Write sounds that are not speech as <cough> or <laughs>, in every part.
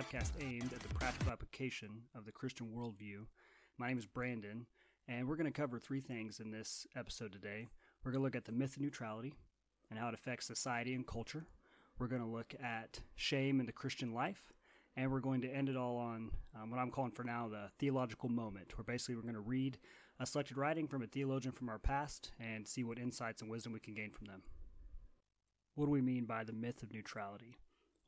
Podcast aimed at the practical application of the Christian worldview. My name is Brandon, and we're going to cover three things in this episode today. We're going to look at the myth of neutrality and how it affects society and culture. We're going to look at shame in the Christian life, and we're going to end it all on um, what I'm calling for now the theological moment, where basically we're going to read a selected writing from a theologian from our past and see what insights and wisdom we can gain from them. What do we mean by the myth of neutrality?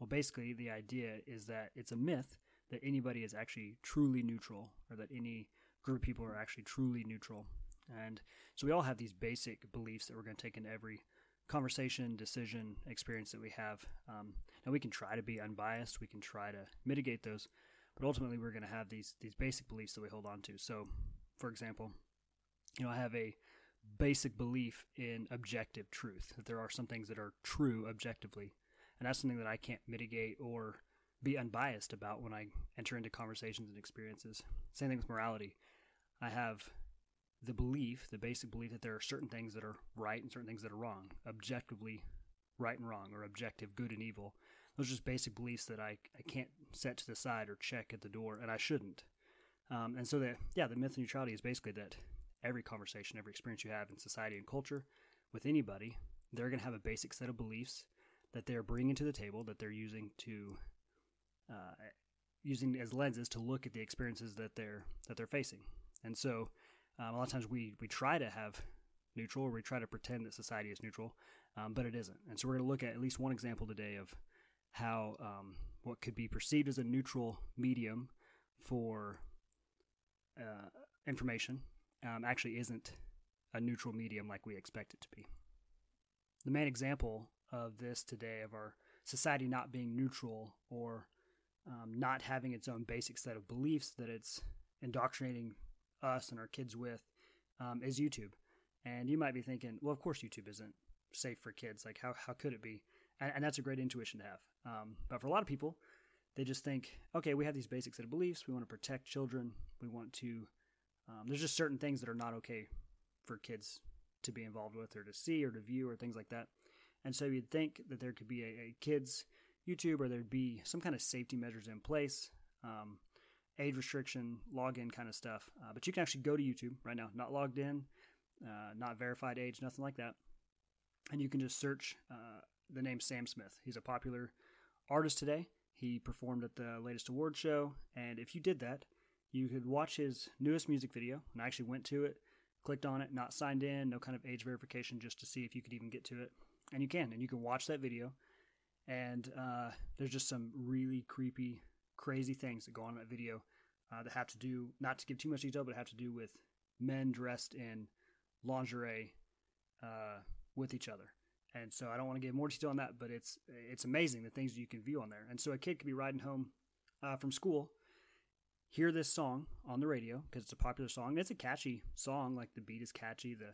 Well, basically, the idea is that it's a myth that anybody is actually truly neutral, or that any group of people are actually truly neutral. And so we all have these basic beliefs that we're going to take into every conversation, decision, experience that we have. Um, now we can try to be unbiased, we can try to mitigate those, but ultimately we're going to have these these basic beliefs that we hold on to. So, for example, you know, I have a basic belief in objective truth that there are some things that are true objectively, and that's something that I can't mitigate or be unbiased about when I enter into conversations and experiences. Same thing with morality. I have the belief, the basic belief that there are certain things that are right and certain things that are wrong, objectively right and wrong, or objective good and evil. Those are just basic beliefs that I, I can't set to the side or check at the door, and I shouldn't. Um, and so, the, yeah, the myth of neutrality is basically that every conversation, every experience you have in society and culture with anybody, they're going to have a basic set of beliefs that they're bringing to the table, that they're using to uh, using as lenses to look at the experiences that they're that they're facing. And so, um, a lot of times we we try to have neutral, or we try to pretend that society is neutral, um, but it isn't. And so, we're going to look at at least one example today of how um, what could be perceived as a neutral medium for uh, information um, actually isn't a neutral medium like we expect it to be. The main example of this today, of our society not being neutral or um, not having its own basic set of beliefs that it's indoctrinating us and our kids with, um, is YouTube. And you might be thinking, well, of course YouTube isn't safe for kids. Like, how, how could it be? And, and that's a great intuition to have. Um, but for a lot of people, they just think, okay, we have these basic set of beliefs. We want to protect children. We want to, um, there's just certain things that are not okay for kids to be involved with or to see or to view or things like that. And so you'd think that there could be a, a kids YouTube or there'd be some kind of safety measures in place, um, age restriction, login kind of stuff. Uh, but you can actually go to YouTube right now, not logged in, uh, not verified age, nothing like that. And you can just search uh, the name Sam Smith. He's a popular artist today. He performed at the latest award show. And if you did that, you could watch his newest music video. And I actually went to it, clicked on it, not signed in, no kind of age verification just to see if you could even get to it. And you can, and you can watch that video and uh, there's just some really creepy, crazy things that go on in that video uh, that have to do not to give too much detail, but have to do with men dressed in lingerie uh, with each other. And so I don't want to give more detail on that, but it's it's amazing the things you can view on there. And so a kid could be riding home uh, from school, hear this song on the radio because it's a popular song. It's a catchy song, like the beat is catchy, the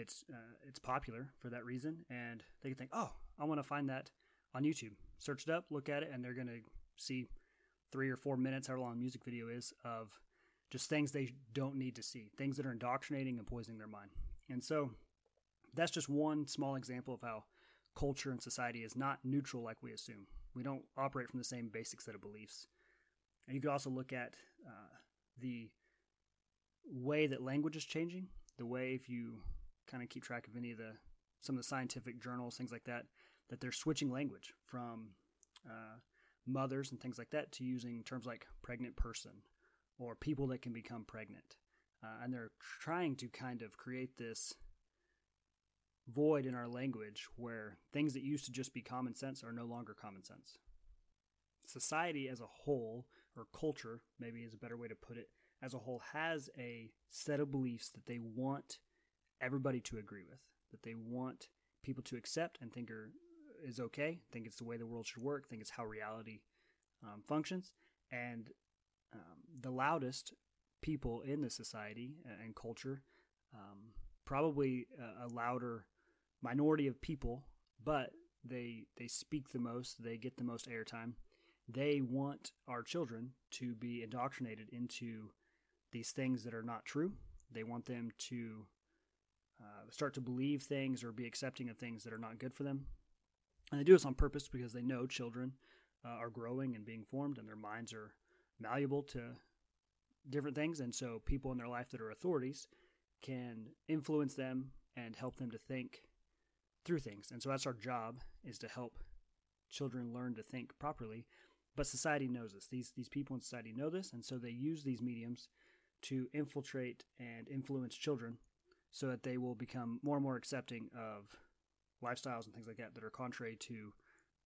it's uh, it's popular for that reason, and they can think, oh, I want to find that on YouTube. Search it up, look at it, and they're going to see three or four minutes, however long a music video is, of just things they don't need to see, things that are indoctrinating and poisoning their mind. And so that's just one small example of how culture and society is not neutral like we assume. We don't operate from the same basic set of beliefs. And you could also look at uh, the way that language is changing, the way if you kind of keep track of any of the some of the scientific journals, things like that, that they're switching language from uh, mothers and things like that to using terms like pregnant person or people that can become pregnant. Uh, and they're trying to kind of create this void in our language where things that used to just be common sense are no longer common sense. Society as a whole, or culture, maybe is a better way to put it, as a whole has a set of beliefs that they want everybody to agree with, that they want people to accept and think are is okay. Think it's the way the world should work. Think it's how reality um, functions. And um, the loudest people in the society and culture, um, probably a, a, louder minority of people, but they they speak the most. They get the most airtime. They want our children to be indoctrinated into these things that are not true. They want them to uh, start to believe things or be accepting of things that are not good for them. And they do this on purpose because they know children uh, are growing and being formed, and their minds are malleable to different things. And so, people in their life that are authorities can influence them and help them to think through things. And so, that's our job is to help children learn to think properly. But society knows this. These these people in society know this, and so they use these mediums to infiltrate and influence children so that they will become more and more accepting of lifestyles and things like that that are contrary to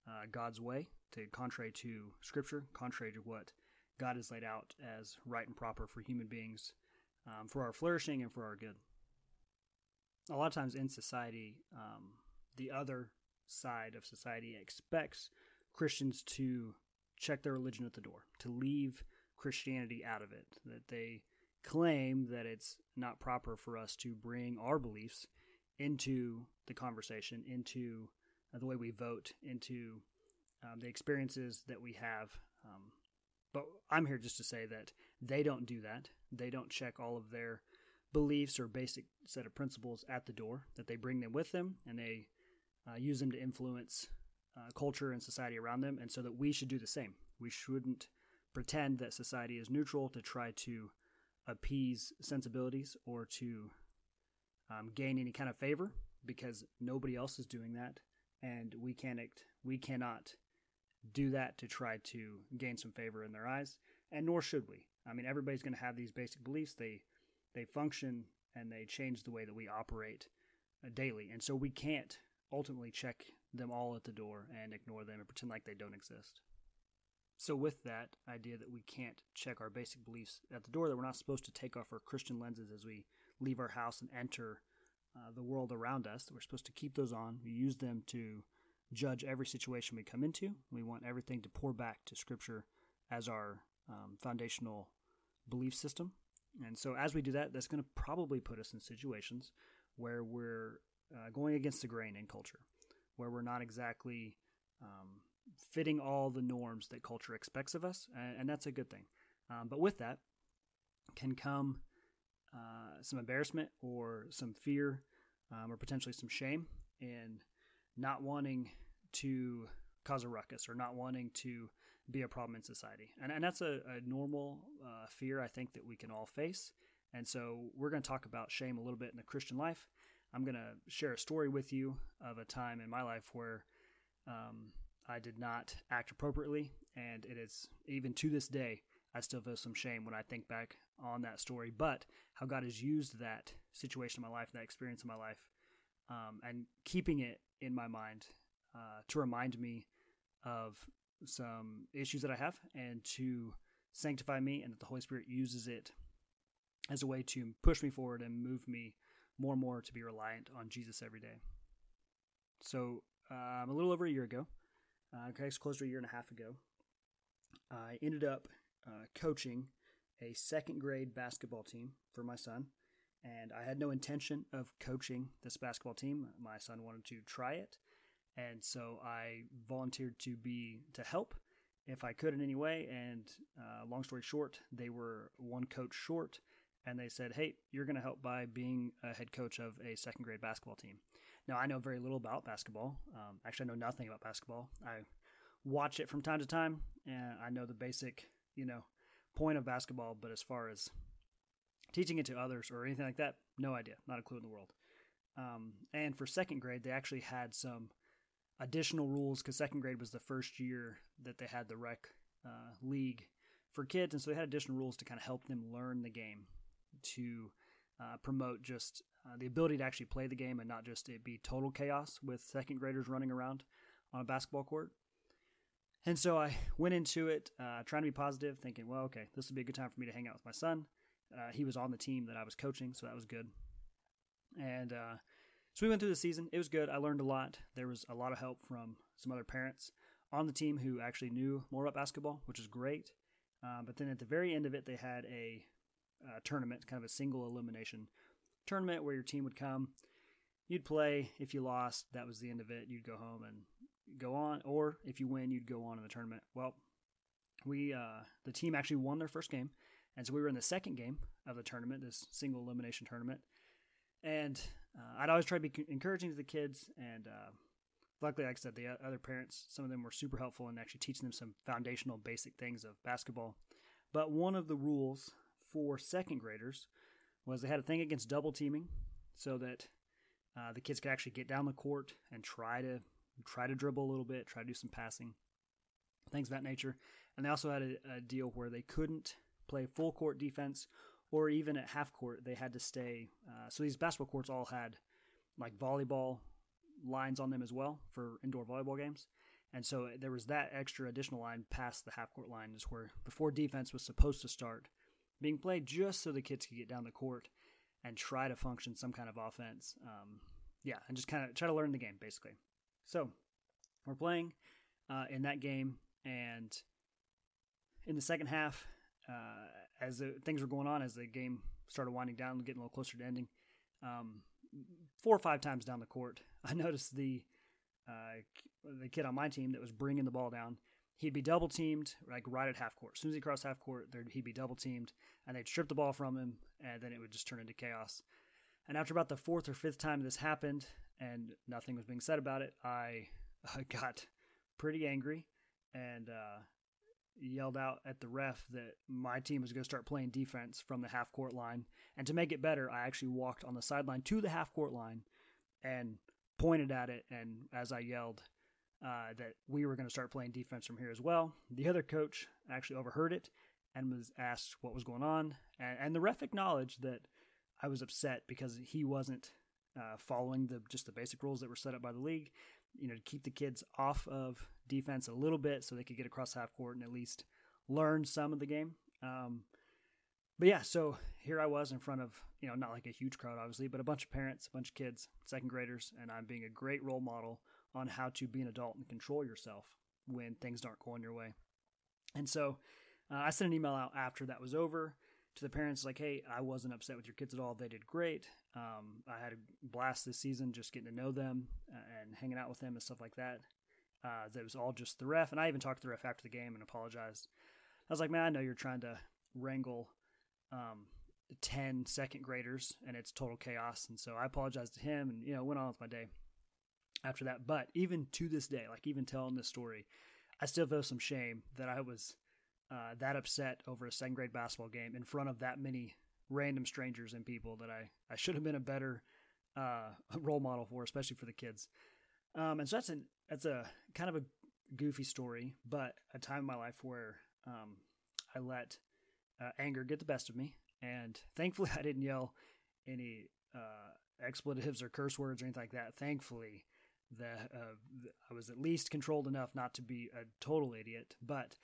uh, God's way, to contrary to Scripture, contrary to what God has laid out as right and proper for human beings, um, for our flourishing and for our good. A lot of times in society, um, the other side of society expects Christians to check their religion at the door, to leave Christianity out of it, that they claim that it's not proper for us to bring our beliefs into the conversation, into uh, the way we vote, into um, the experiences that we have. Um, but I'm here just to say that they don't do that. They don't check all of their beliefs or basic set of principles at the door, that they bring them with them and they uh, use them to influence uh, culture and society around them, and so that we should do the same. We shouldn't pretend that society is neutral to try to appease sensibilities or to um, gain any kind of favor because nobody else is doing that, and we can't we cannot do that to try to gain some favor in their eyes, and nor should we. I mean, everybody's going to have these basic beliefs. They they function and they change the way that we operate uh, daily, and so we can't ultimately check them all at the door and ignore them and pretend like they don't exist. So, with that idea that we can't check our basic beliefs at the door, that we're not supposed to take off our Christian lenses as we leave our house and enter uh, the world around us, that we're supposed to keep those on. We use them to judge every situation we come into. We want everything to pour back to Scripture as our um, foundational belief system. And so, as we do that, that's going to probably put us in situations where we're uh, going against the grain in culture, where we're not exactly um, fitting all the norms that culture expects of us, and, and that's a good thing. Um, but with that can come uh, some embarrassment or some fear um, or potentially some shame in not wanting to cause a ruckus or not wanting to be a problem in society. And, and that's a, a normal uh, fear I think that we can all face. And so we're going to talk about shame a little bit in the Christian life. I'm going to share a story with you of a time in my life where um, I did not act appropriately, and it is even to this day I still feel some shame when I think back on that story. But how God has used that situation in my life, that experience in my life, um, and keeping it in my mind uh, to remind me of some issues that I have and to sanctify me, and that the Holy Spirit uses it as a way to push me forward and move me more and more to be reliant on Jesus every day. So, um, a little over a year ago, uh, guys, close to a year and a half ago, I ended up uh, coaching a second grade basketball team for my son. And I had no intention of coaching this basketball team. My son wanted to try it. And so I volunteered to be to help if I could in any way. And uh, long story short, they were one coach short. And they said, Hey, you're going to help by being a head coach of a second grade basketball team. Now, I know very little about basketball. Um, actually, I know nothing about basketball. I watch it from time to time, and I know the basic, you know, point of basketball. But as far as teaching it to others or anything like that, no idea, not a clue in the world. Um, and for second grade, they actually had some additional rules because second grade was the first year that they had the rec uh, league for kids, and so they had additional rules to kind of help them learn the game to uh, promote just uh, the ability to actually play the game and not just it be total chaos with second graders running around on a basketball court. And so I went into it uh, trying to be positive, thinking, well, okay, this would be a good time for me to hang out with my son. Uh, he was on the team that I was coaching, so that was good. And uh, so we went through the season. It was good. I learned a lot. There was a lot of help from some other parents on the team who actually knew more about basketball, which is great. Uh, but then at the very end of it, they had a tournament, kind of a single elimination tournament where your team would come. You'd play. If you lost, that was the end of it. You'd go home and go on, or if you win, you'd go on in the tournament. Well, we uh, the team actually won their first game, and so we were in the second game of the tournament, this single elimination tournament. And uh, I'd always try to be encouraging to the kids, and uh, luckily, like I said, the other parents, some of them were super helpful in actually teaching them some foundational basic things of basketball. But one of the rules for second graders was they had a thing against double teaming so that uh, the kids could actually get down the court and try to try to dribble a little bit, try to do some passing, things of that nature. And they also had a, a deal where they couldn't play full court defense, or even at half court, they had to stay. Uh, so these basketball courts all had like volleyball lines on them as well for indoor volleyball games. And so there was that extra additional line past the half court line, is where before defense was supposed to start being played just so the kids could get down the court and try to function some kind of offense. Um, yeah, and just kind of try to learn the game basically. So we're playing uh, in that game, and in the second half, uh, as the, things were going on, as the game started winding down, getting a little closer to ending, um, four or five times down the court, <laughs> I noticed the uh, the kid on my team that was bringing the ball down. He'd be double teamed, like right at half court. As soon as he crossed half court, he'd be double teamed, and they'd strip the ball from him, and then it would just turn into chaos. And after about the fourth or fifth time this happened, and nothing was being said about it, I <laughs> got pretty angry and uh, yelled out at the ref that my team was going to start playing defense from the half court line. And to make it better, I actually walked on the sideline to the half court line and pointed at it. And as I yelled, uh, that we were going to start playing defense from here as well. The other coach actually overheard it and was asked what was going on. And, and the ref acknowledged that I was upset because he wasn't uh, following the just the basic rules that were set up by the league. You know, to keep the kids off of defense a little bit so they could get across half court and at least learn some of the game. Um, but yeah, so here I was in front of, you know, not like a huge crowd, obviously, but a bunch of parents, a bunch of kids, second graders, and I'm being a great role model on how to be an adult and control yourself when things aren't going your way. And so uh, I sent an email out after that was over to the parents like, hey, I wasn't upset with your kids at all. They did great. Um, I had a blast this season just getting to know them uh, and hanging out with them and stuff like that. Uh, that was all just the ref. And I even talked to the ref after the game and apologized. I was like, man, I know you're trying to wrangle um, 10 second graders and it's total chaos. And so I apologized to him and, you know, went on with my day after that. But even to this day, like even telling this story, I still feel some shame that I was uh, that upset over a second grade basketball game in front of that many random strangers and people that I, I should have been a better uh, <laughs> role model for, especially for the kids. Um, and so that's an that's a kind of a goofy story, but a time in my life where um, I let uh, anger get the best of me, and thankfully <laughs> I didn't yell any uh, expletives or curse words or anything like that. Thankfully, that uh, I was at least controlled enough not to be a total idiot. But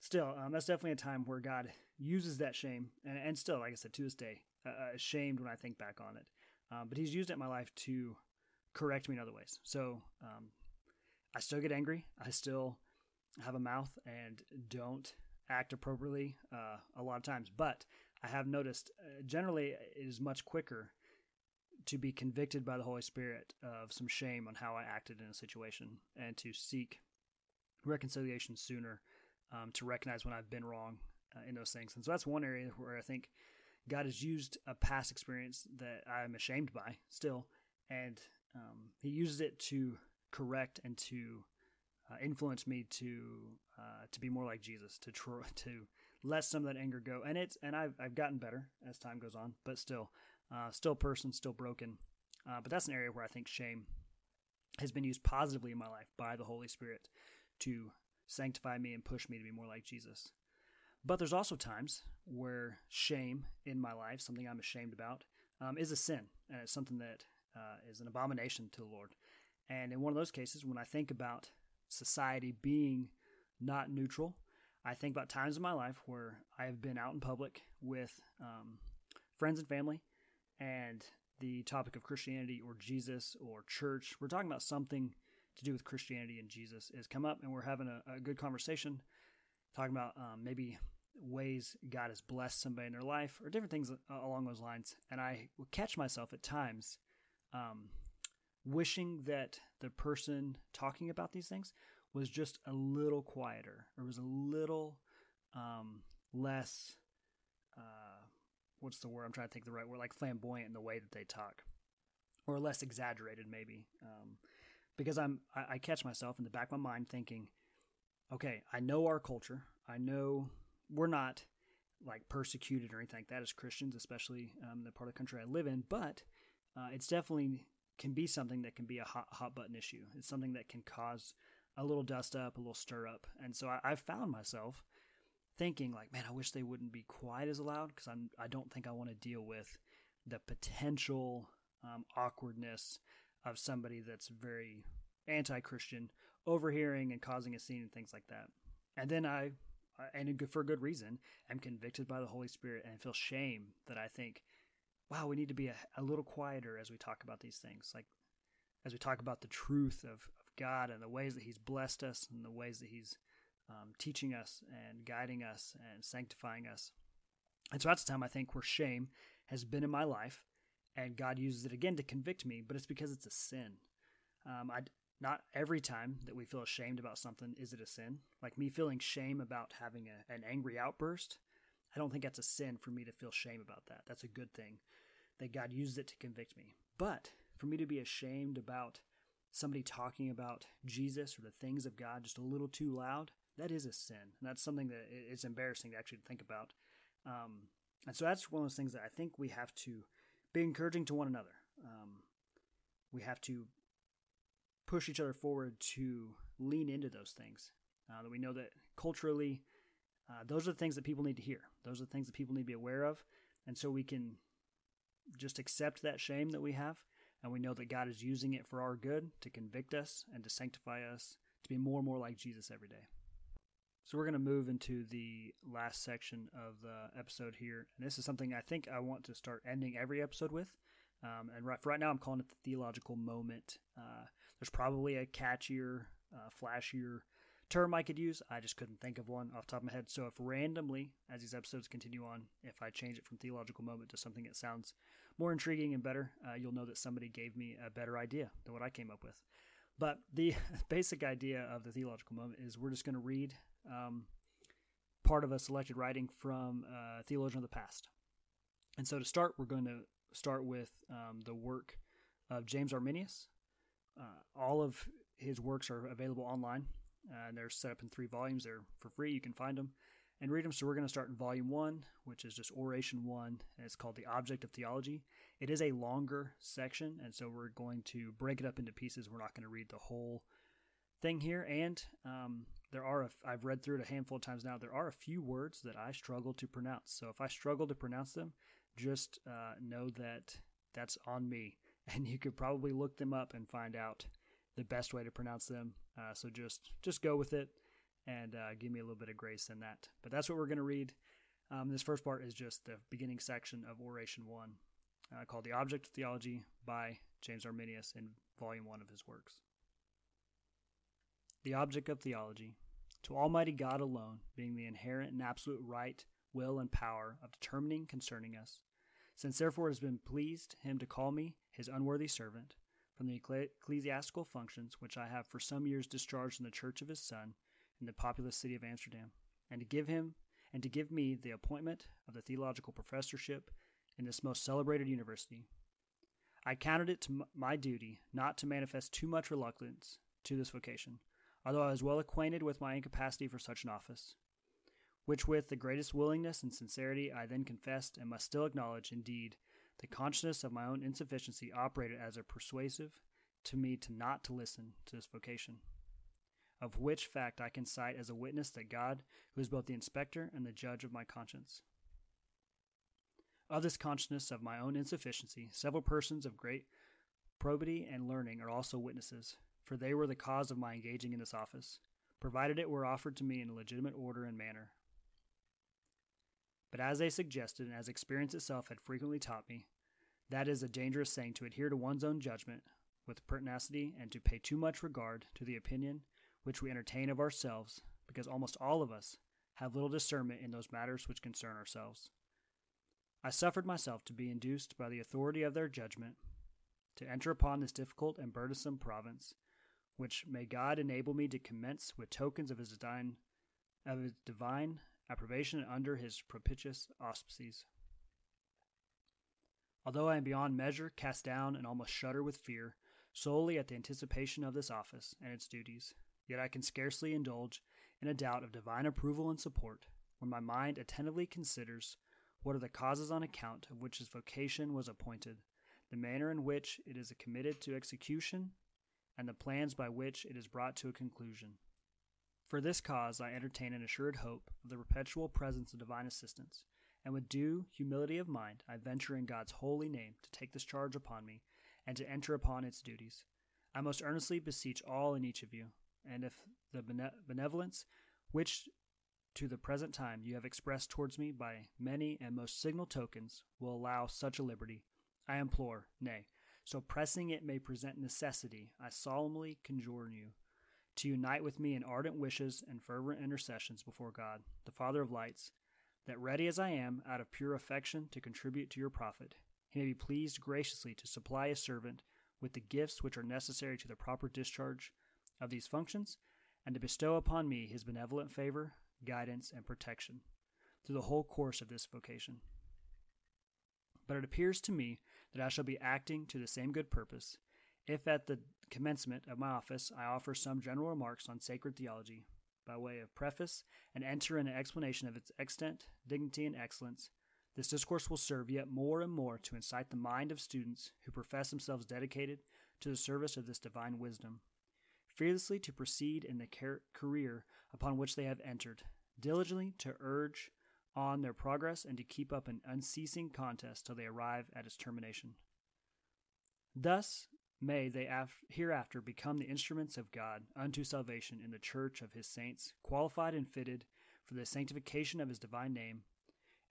still, um, that's definitely a time where God uses that shame, and, and still, like I said, to this day, uh, uh, ashamed when I think back on it. Um, but He's used it in my life to correct me in other ways. So um, I still get angry. I still have a mouth and don't act appropriately uh, a lot of times. But I have noticed uh, generally it is much quicker to be convicted by the Holy Spirit of some shame on how I acted in a situation and to seek reconciliation sooner, um, to recognize when I've been wrong uh, in those things. And so that's one area where I think God has used a past experience that I'm ashamed by still, and um, He uses it to correct and to uh, influence me to uh, to be more like Jesus, to tr- <laughs> to let some of that anger go. And it's and I've I've gotten better as time goes on, but still, uh, still person, still broken. Uh, but that's an area where I think shame has been used positively in my life by the Holy Spirit to sanctify me and push me to be more like Jesus. But there's also times where shame in my life, something I'm ashamed about, um, is a sin, and it's something that uh, is an abomination to the Lord. And in one of those cases, when I think about society being not neutral, I think about times in my life where I have been out in public with um, friends and family, and the topic of Christianity or Jesus or church, we're talking about something to do with Christianity and Jesus, is come up, and we're having a, a good conversation, talking about um, maybe ways God has blessed somebody in their life or different things along those lines. And I will catch myself at times um, wishing that the person talking about these things was just a little quieter or was a little um, less uh, what's the word I'm trying to think the right word like flamboyant in the way that they talk or less exaggerated maybe um, because I'm I, I catch myself in the back of my mind thinking, okay, I know our culture. I know we're not like persecuted or anything like that as Christians, especially um, the part of the country I live in. But uh, it's definitely can be something that can be a hot hot button issue. It's something that can cause a little dust up, a little stir up, and so I, I found myself thinking like, man, I wish they wouldn't be quite as loud because I'm I don't think I want to deal with the potential um, awkwardness of somebody that's very anti-Christian overhearing and causing a scene and things like that. And then I, and for good reason, am convicted by the Holy Spirit and feel shame that I think, wow, we need to be a, a little quieter as we talk about these things. Like as we talk about the truth of, of God and the ways that He's blessed us and the ways that He's um, teaching us and guiding us and sanctifying us. And so that's the time I think where shame has been in my life, and God uses it again to convict me, but it's because it's a sin. Um, I not every time that we feel ashamed about something is it a sin. Like me feeling shame about having a, an angry outburst, I don't think that's a sin for me to feel shame about that. That's a good thing that God uses it to convict me. But for me to be ashamed about somebody talking about Jesus or the things of God just a little too loud, that is a sin. And that's something that it's embarrassing to actually think about. Um, and so that's one of those things that I think we have to be encouraging to one another. Um, we have to push each other forward to lean into those things. Uh, that we know that culturally, uh, those are the things that people need to hear. Those are the things that people need to be aware of. And so we can just accept that shame that we have. And we know that God is using it for our good to convict us and to sanctify us to be more and more like Jesus every day. So we're going to move into the last section of the episode here, and this is something I think I want to start ending every episode with. Um, and right, right now, I'm calling it the theological moment. Uh, there's probably a catchier, uh, flashier term I could use. I just couldn't think of one off the top of my head. So if randomly, as these episodes continue on, if I change it from theological moment to something that sounds more intriguing and better, uh, you'll know that somebody gave me a better idea than what I came up with. But the <laughs> basic idea of the theological moment is we're just going to read um, part of a selected writing from a theologian of the past. And so to start, we're going to start with um, the work of James Arminius. Uh, all of his works are available online, uh, and they're set up in three volumes. They're for free. You can find them and read them. So we're going to start in volume one, which is just Oration one, and it's called The Object of Theology. It is a longer section, and so we're going to break it up into pieces. We're not going to read the whole thing here, and um, there are, a, I've read through it a handful of times now, there are a few words that I struggle to pronounce. So if I struggle to pronounce them, just uh, know that that's on me. <laughs> And you could probably look them up and find out the best way to pronounce them. Uh, so just just go with it and uh, give me a little bit of grace in that. But that's what we're going to read. Um, this first part is just the beginning section of Oration 1, uh, called The Object of Theology by James Arminius in volume 1 of his works. The object of theology to Almighty God alone, being the inherent and absolute right, will, and power of determining concerning us. Since therefore it has been pleased him to call me his unworthy servant, from the ecclesiastical functions which I have for some years discharged in the church of his Son, in the populous city of Amsterdam, and to give him and to give me the appointment of the theological professorship in this most celebrated university. I counted it to my duty not to manifest too much reluctance to this vocation, although I was well acquainted with my incapacity for such an office, which with the greatest willingness and sincerity I then confessed and must still acknowledge, indeed, the consciousness of my own insufficiency operated as a persuasive to me to not to listen to this vocation. Of which fact I can cite as a witness that God, who is both the inspector and the judge of my conscience. Of this consciousness of my own insufficiency, several persons of great probity and learning are also witnesses, for they were the cause of my engaging in this office, provided it were offered to me in a legitimate order and manner. But as they suggested, and as experience itself had frequently taught me, that is a dangerous thing to adhere to one's own judgment with pertinacity and to pay too much regard to the opinion which we entertain of ourselves, because almost all of us have little discernment in those matters which concern ourselves. I suffered myself to be induced by the authority of their judgment to enter upon this difficult and burdensome province, which may God enable me to commence with tokens of his divine, of his divine approbation under his propitious auspices. Although I am beyond measure cast down and almost shudder with fear, solely at the anticipation of this office and its duties. Yet I can scarcely indulge in a doubt of divine approval and support when my mind attentively considers what are the causes on account of which his vocation was appointed, the manner in which it is committed to execution, and the plans by which it is brought to a conclusion. For this cause I entertain an assured hope of the perpetual presence of divine assistance, and with due humility of mind I venture in God's holy name to take this charge upon me and to enter upon its duties. I most earnestly beseech all and each of you, and if the benevolence which to the present time you have expressed towards me by many and most signal tokens will allow such a liberty, I implore, nay, so pressing it may present necessity, I solemnly conjure you to unite with me in ardent wishes and fervent intercessions before God, the Father of lights, that ready as I am, out of pure affection, to contribute to your profit, he may be pleased graciously to supply a servant with the gifts which are necessary to the proper discharge of these functions, and to bestow upon me his benevolent favor, guidance, and protection through the whole course of this vocation. But it appears to me that I shall be acting to the same good purpose, if at the commencement of my office I offer some general remarks on sacred theology, by way of preface, and enter in an explanation of its extent, dignity, and excellence, this discourse will serve yet more and more to incite the mind of students who profess themselves dedicated to the service of this divine wisdom, fearlessly to proceed in the car- career upon which they have entered, diligently to urge on their progress and to keep up an unceasing contest till they arrive at its termination. Thus may they af- hereafter become the instruments of God unto salvation in the church of his saints, qualified and fitted for the sanctification of his divine name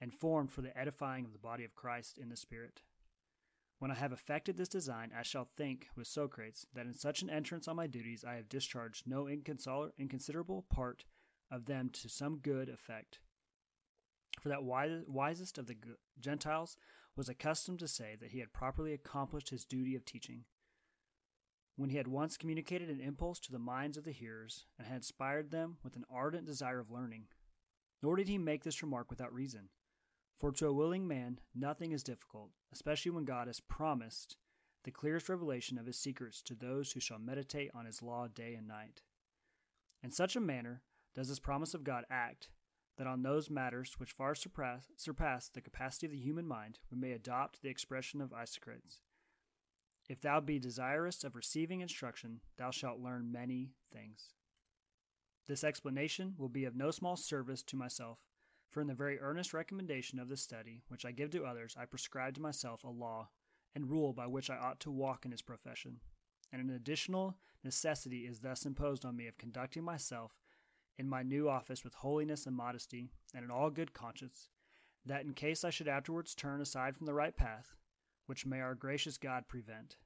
and formed for the edifying of the body of Christ in the Spirit. When I have effected this design, I shall think, with Socrates, that in such an entrance on my duties I have discharged no inconsiderable part of them to some good effect. For that wisest of the Gentiles was accustomed to say that he had properly accomplished his duty of teaching. When he had once communicated an impulse to the minds of the hearers, and had inspired them with an ardent desire of learning. Nor did he make this remark without reason. For to a willing man, nothing is difficult, especially when God has promised the clearest revelation of his secrets to those who shall meditate on his law day and night. In such a manner does this promise of God act, that on those matters which far surpass, surpass the capacity of the human mind, we may adopt the expression of Isocrates If thou be desirous of receiving instruction, thou shalt learn many things. This explanation will be of no small service to myself for in the very earnest recommendation of this study, which I give to others, I prescribe to myself a law and rule by which I ought to walk in his profession. And an additional necessity is thus imposed on me of conducting myself in my new office with holiness and modesty, and in all good conscience, that in case I should afterwards turn aside from the right path, which may our gracious God prevent,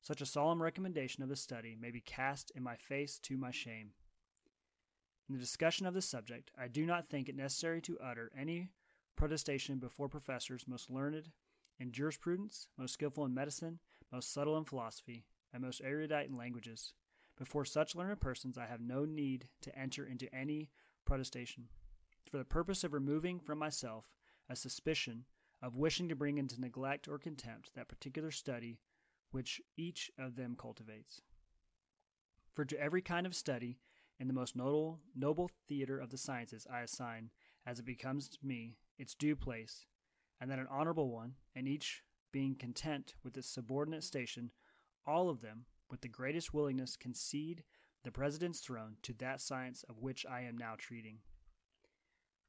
such a solemn recommendation of the study may be cast in my face to my shame in the discussion of this subject, I do not think it necessary to utter any protestation before professors most learned in jurisprudence, most skillful in medicine, most subtle in philosophy, and most erudite in languages. Before such learned persons, I have no need to enter into any protestation, for the purpose of removing from myself a suspicion of wishing to bring into neglect or contempt that particular study which each of them cultivates. For to every kind of study in the most noble, noble theater of the sciences I assign, as it becomes me, its due place, and that an honorable one, and each being content with its subordinate station, all of them, with the greatest willingness, concede the President's throne to that science of which I am now treating.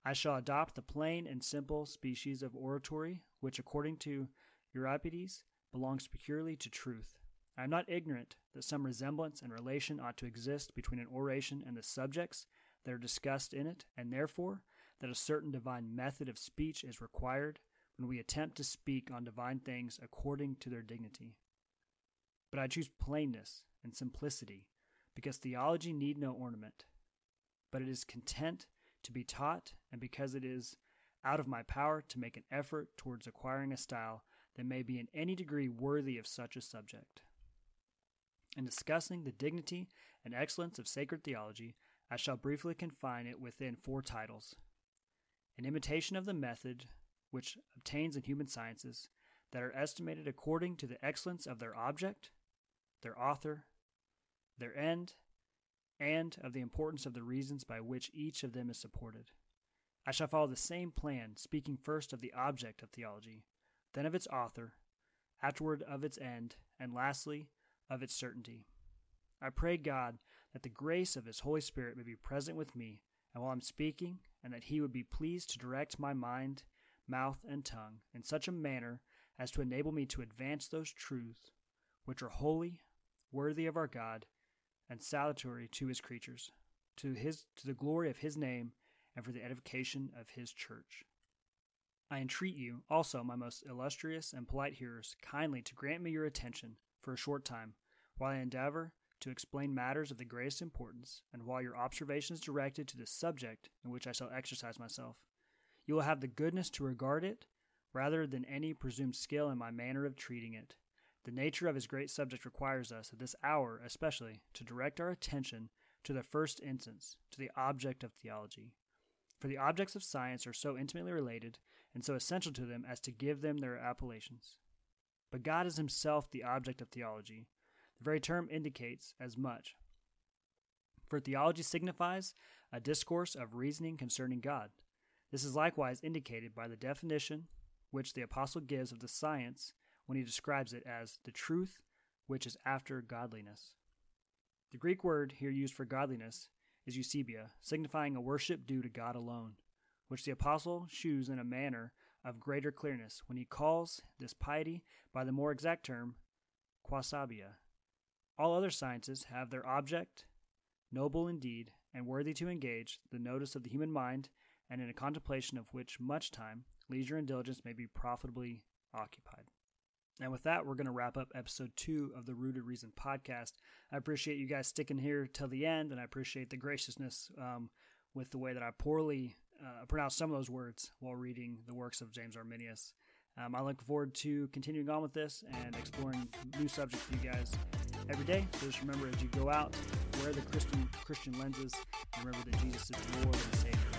I shall adopt the plain and simple species of oratory, which, according to Euripides, belongs peculiarly to truth, I am not ignorant that some resemblance and relation ought to exist between an oration and the subjects that are discussed in it, and therefore that a certain divine method of speech is required when we attempt to speak on divine things according to their dignity. But I choose plainness and simplicity, because theology need no ornament, but it is content to be taught, and because it is out of my power to make an effort towards acquiring a style that may be in any degree worthy of such a subject. In discussing the dignity and excellence of sacred theology, I shall briefly confine it within four titles An imitation of the method which obtains in human sciences that are estimated according to the excellence of their object, their author, their end, and of the importance of the reasons by which each of them is supported. I shall follow the same plan, speaking first of the object of theology, then of its author, afterward of its end, and lastly of its certainty. I pray God that the grace of His Holy Spirit may be present with me, and while I'm speaking, and that He would be pleased to direct my mind, mouth, and tongue in such a manner as to enable me to advance those truths which are holy, worthy of our God, and salutary to His creatures, to His to the glory of His name and for the edification of his church. I entreat you, also, my most illustrious and polite hearers, kindly to grant me your attention for a short time, while I endeavor to explain matters of the greatest importance, and while your observation is directed to the subject in which I shall exercise myself. You will have the goodness to regard it rather than any presumed skill in my manner of treating it. The nature of his great subject requires us, at this hour especially, to direct our attention to the first instance, to the object of theology, for the objects of science are so intimately related and so essential to them as to give them their appellations. But God is himself the object of theology. The very term indicates as much. For theology signifies a discourse of reasoning concerning God. This is likewise indicated by the definition which the apostle gives of the science when he describes it as the truth which is after godliness. The Greek word here used for godliness is Eusebia, signifying a worship due to God alone, which the apostle shews in a manner of greater clearness when he calls this piety by the more exact term quasabia. All other sciences have their object, noble indeed, and worthy to engage the notice of the human mind, and in a contemplation of which much time, leisure, and diligence may be profitably occupied. And with that, we're going to wrap up episode two of the Rooted Reason podcast. I appreciate you guys sticking here till the end, and I appreciate the graciousness um, with the way that I poorly uh, pronounced some of those words while reading the works of James Arminius. Um, I look forward to continuing on with this and exploring new subjects with you guys every day. So just remember as you go out, wear the Christian Christian lenses, and remember that Jesus is Lord and Savior.